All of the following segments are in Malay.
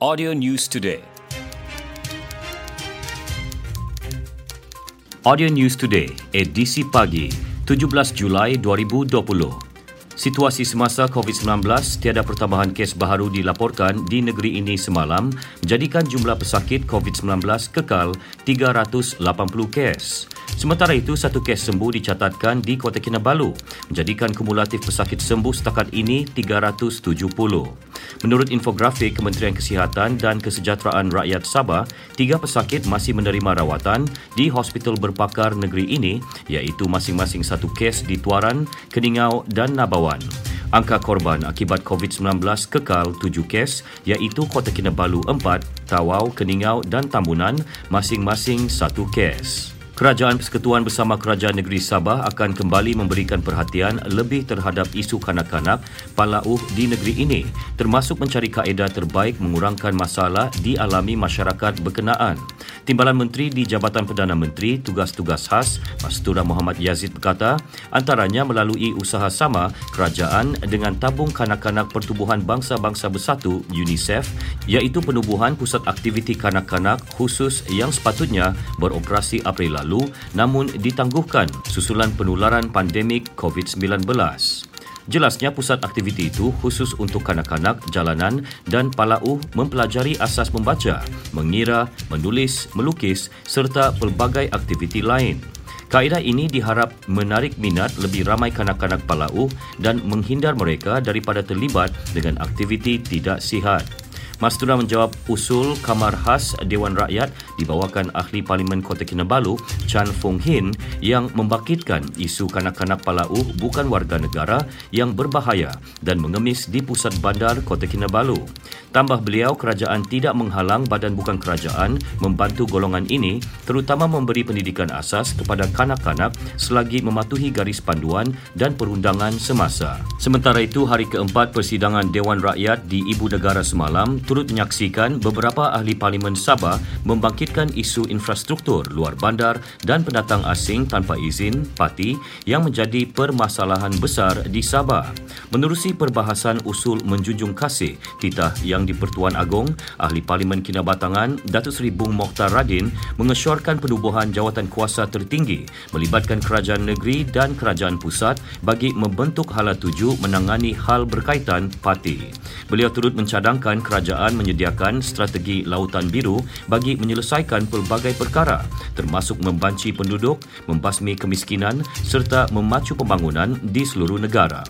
Audio News Today. Audio News Today, edisi pagi, 17 Julai 2020. Situasi semasa COVID-19, tiada pertambahan kes baharu dilaporkan di negeri ini semalam menjadikan jumlah pesakit COVID-19 kekal 380 kes. Sementara itu, satu kes sembuh dicatatkan di Kota Kinabalu, menjadikan kumulatif pesakit sembuh setakat ini 370. Menurut infografik Kementerian Kesihatan dan Kesejahteraan Rakyat Sabah, tiga pesakit masih menerima rawatan di hospital berpakar negeri ini iaitu masing-masing satu kes di Tuaran, Keningau dan Nabawan. Angka korban akibat COVID-19 kekal tujuh kes iaitu Kota Kinabalu 4, Tawau, Keningau dan Tambunan masing-masing satu kes. Kerajaan Persekutuan bersama Kerajaan Negeri Sabah akan kembali memberikan perhatian lebih terhadap isu kanak-kanak palauh di negeri ini termasuk mencari kaedah terbaik mengurangkan masalah dialami masyarakat berkenaan. Timbalan Menteri di Jabatan Perdana Menteri Tugas-Tugas Khas Mastura Muhammad Yazid berkata antaranya melalui usaha sama kerajaan dengan tabung kanak-kanak Pertubuhan Bangsa-Bangsa Bersatu UNICEF iaitu penubuhan pusat aktiviti kanak-kanak khusus yang sepatutnya beroperasi April lalu namun ditangguhkan susulan penularan pandemik COVID-19. Jelasnya pusat aktiviti itu khusus untuk kanak-kanak jalanan dan palauh mempelajari asas membaca, mengira, menulis, melukis serta pelbagai aktiviti lain. Kaedah ini diharap menarik minat lebih ramai kanak-kanak palauh dan menghindar mereka daripada terlibat dengan aktiviti tidak sihat. Mastura menjawab usul Kamar Khas Dewan Rakyat dibawakan Ahli Parlimen Kota Kinabalu, Chan Fong Hin, yang membangkitkan isu kanak-kanak palauh bukan warga negara yang berbahaya dan mengemis di pusat bandar Kota Kinabalu. Tambah beliau, kerajaan tidak menghalang badan bukan kerajaan membantu golongan ini terutama memberi pendidikan asas kepada kanak-kanak selagi mematuhi garis panduan dan perundangan semasa. Sementara itu, hari keempat persidangan Dewan Rakyat di Ibu Negara semalam turut menyaksikan beberapa ahli parlimen Sabah membangkitkan isu infrastruktur luar bandar dan pendatang asing tanpa izin parti yang menjadi permasalahan besar di Sabah. Menerusi perbahasan usul menjunjung kasih titah yang di Pertuan Agong, ahli parlimen Kinabatangan Datuk Seri Bung Mokhtar Radin mengesyorkan penubuhan jawatan kuasa tertinggi melibatkan kerajaan negeri dan kerajaan pusat bagi membentuk hala tuju menangani hal berkaitan parti. Beliau turut mencadangkan kerajaan kerajaan menyediakan strategi lautan biru bagi menyelesaikan pelbagai perkara termasuk membanci penduduk, membasmi kemiskinan serta memacu pembangunan di seluruh negara.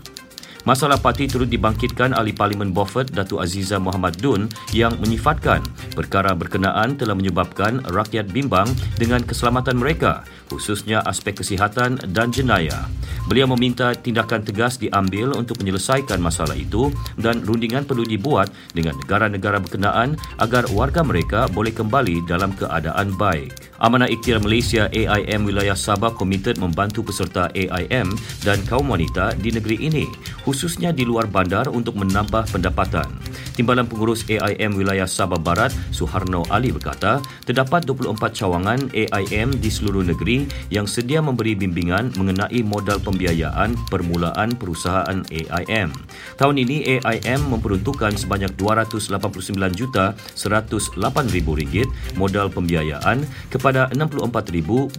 Masalah parti turut dibangkitkan ahli Parlimen Beaufort Datuk Aziza Muhammad Dun yang menyifatkan perkara berkenaan telah menyebabkan rakyat bimbang dengan keselamatan mereka khususnya aspek kesihatan dan jenayah. Beliau meminta tindakan tegas diambil untuk menyelesaikan masalah itu dan rundingan perlu dibuat dengan negara-negara berkenaan agar warga mereka boleh kembali dalam keadaan baik. Amanah Ikhtiar Malaysia AIM Wilayah Sabah komited membantu peserta AIM dan kaum wanita di negeri ini, khususnya di luar bandar untuk menambah pendapatan. Timbalan Pengurus AIM Wilayah Sabah Barat, Suharno Ali berkata, terdapat 24 cawangan AIM di seluruh negeri yang sedia memberi bimbingan mengenai modal pembiayaan permulaan perusahaan AIM. Tahun ini AIM memperuntukkan sebanyak 289 juta 108 ribu ringgit modal pembiayaan kepada kepada 64,292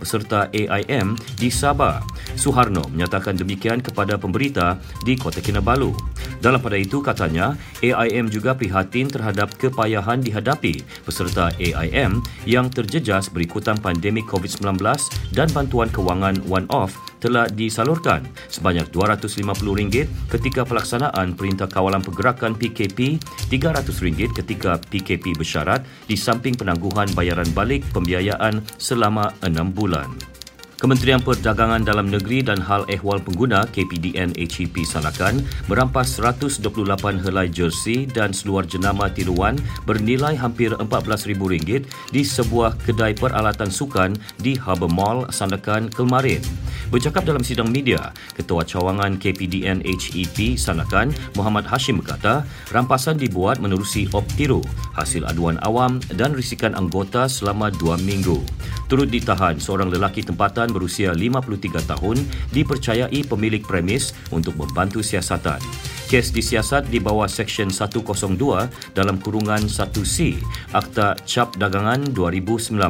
peserta AIM di Sabah. Suharno menyatakan demikian kepada pemberita di Kota Kinabalu. Dalam pada itu katanya, AIM juga prihatin terhadap kepayahan dihadapi peserta AIM yang terjejas berikutan pandemik COVID-19 dan bantuan kewangan one-off telah disalurkan sebanyak RM250 ketika pelaksanaan Perintah Kawalan Pergerakan PKP, RM300 ketika PKP bersyarat di samping penangguhan bayaran balik pembiayaan selama enam bulan. Kementerian Perdagangan Dalam Negeri dan Hal Ehwal Pengguna KPDN HEP Sanakan merampas 128 helai jersey dan seluar jenama tiruan bernilai hampir RM14,000 di sebuah kedai peralatan sukan di Harbour Mall Sanakan Kelmarin. Bercakap dalam sidang media, Ketua Cawangan KPDN HEP Sanakan Muhammad Hashim berkata, rampasan dibuat menerusi optiru, hasil aduan awam dan risikan anggota selama dua minggu. Turut ditahan seorang lelaki tempatan berusia 53 tahun dipercayai pemilik premis untuk membantu siasatan. Kes disiasat di bawah Seksyen 102 dalam kurungan 1C Akta Cap Dagangan 2019.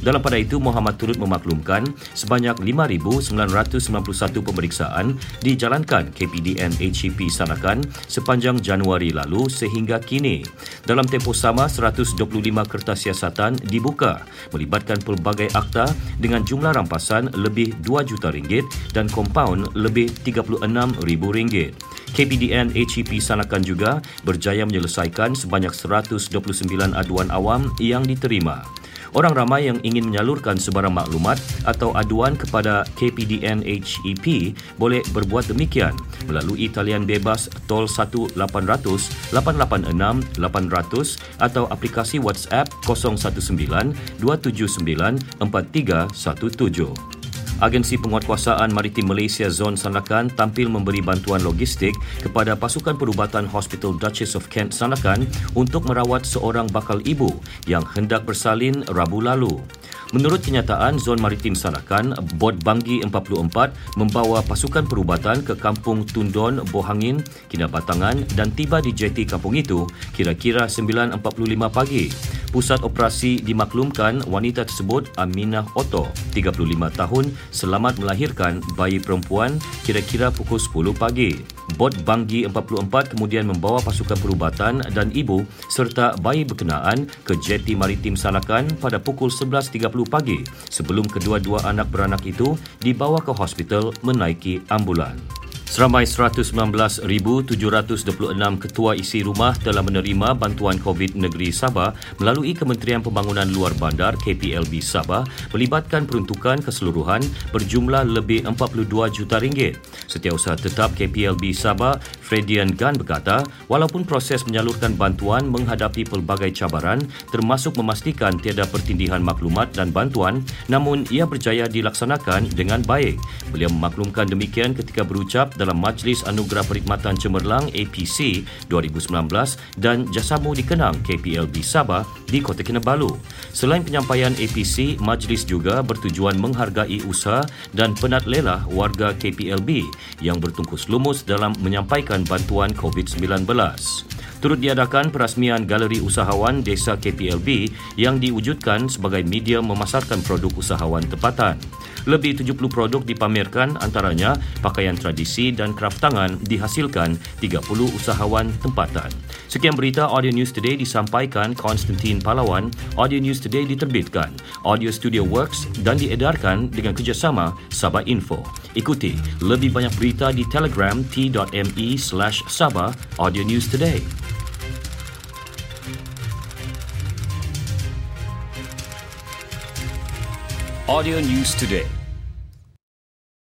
Dalam pada itu, Muhammad turut memaklumkan sebanyak 5,991 pemeriksaan dijalankan KPDN HEP Sanakan sepanjang Januari lalu sehingga kini. Dalam tempoh sama, 125 kertas siasatan dibuka melibatkan pelbagai akta dengan jumlah rampasan lebih 2 juta ringgit dan kompaun lebih RM36,000. KPDN HEP Sanakan juga berjaya menyelesaikan sebanyak 129 aduan awam yang diterima. Orang ramai yang ingin menyalurkan sebarang maklumat atau aduan kepada KPDN HEP boleh berbuat demikian melalui talian bebas tol 1800 886 800 atau aplikasi WhatsApp 019 279 4317. Agensi Penguatkuasaan Maritim Malaysia Zon Sanakan tampil memberi bantuan logistik kepada pasukan perubatan Hospital Duchess of Kent Sanakan untuk merawat seorang bakal ibu yang hendak bersalin Rabu lalu. Menurut kenyataan Zon Maritim Sanakan, Bot Banggi 44 membawa pasukan perubatan ke Kampung Tundon, Bohangin, Kinabatangan dan tiba di jeti kampung itu kira-kira 9.45 pagi. Pusat operasi dimaklumkan wanita tersebut Aminah Otto, 35 tahun, selamat melahirkan bayi perempuan kira-kira pukul 10 pagi. Bot Banggi 44 kemudian membawa pasukan perubatan dan ibu serta bayi berkenaan ke jeti maritim Sanakan pada pukul 11.30 pagi sebelum kedua-dua anak beranak itu dibawa ke hospital menaiki ambulan. Seramai 119,726 ketua isi rumah telah menerima bantuan COVID negeri Sabah melalui Kementerian Pembangunan Luar Bandar KPLB Sabah melibatkan peruntukan keseluruhan berjumlah lebih 42 juta ringgit. Setiausaha tetap KPLB Sabah, Fredian Gan berkata, walaupun proses menyalurkan bantuan menghadapi pelbagai cabaran termasuk memastikan tiada pertindihan maklumat dan bantuan, namun ia berjaya dilaksanakan dengan baik. Beliau memaklumkan demikian ketika berucap dalam Majlis Anugerah Perkhidmatan Cemerlang APC 2019 dan Jasamu Dikenang KPLB Sabah di Kota Kinabalu. Selain penyampaian APC, majlis juga bertujuan menghargai usaha dan penat lelah warga KPLB yang bertungkus lumus dalam menyampaikan bantuan COVID-19 turut diadakan perasmian Galeri Usahawan Desa KPLB yang diwujudkan sebagai media memasarkan produk usahawan tempatan. Lebih 70 produk dipamerkan antaranya pakaian tradisi dan kraft tangan dihasilkan 30 usahawan tempatan. Sekian berita Audio News Today disampaikan Konstantin Palawan. Audio News Today diterbitkan Audio Studio Works dan diedarkan dengan kerjasama Sabah Info. Ikuti lebih banyak berita di Telegram t.me slash Sabah Audio News Today. Audio News Today.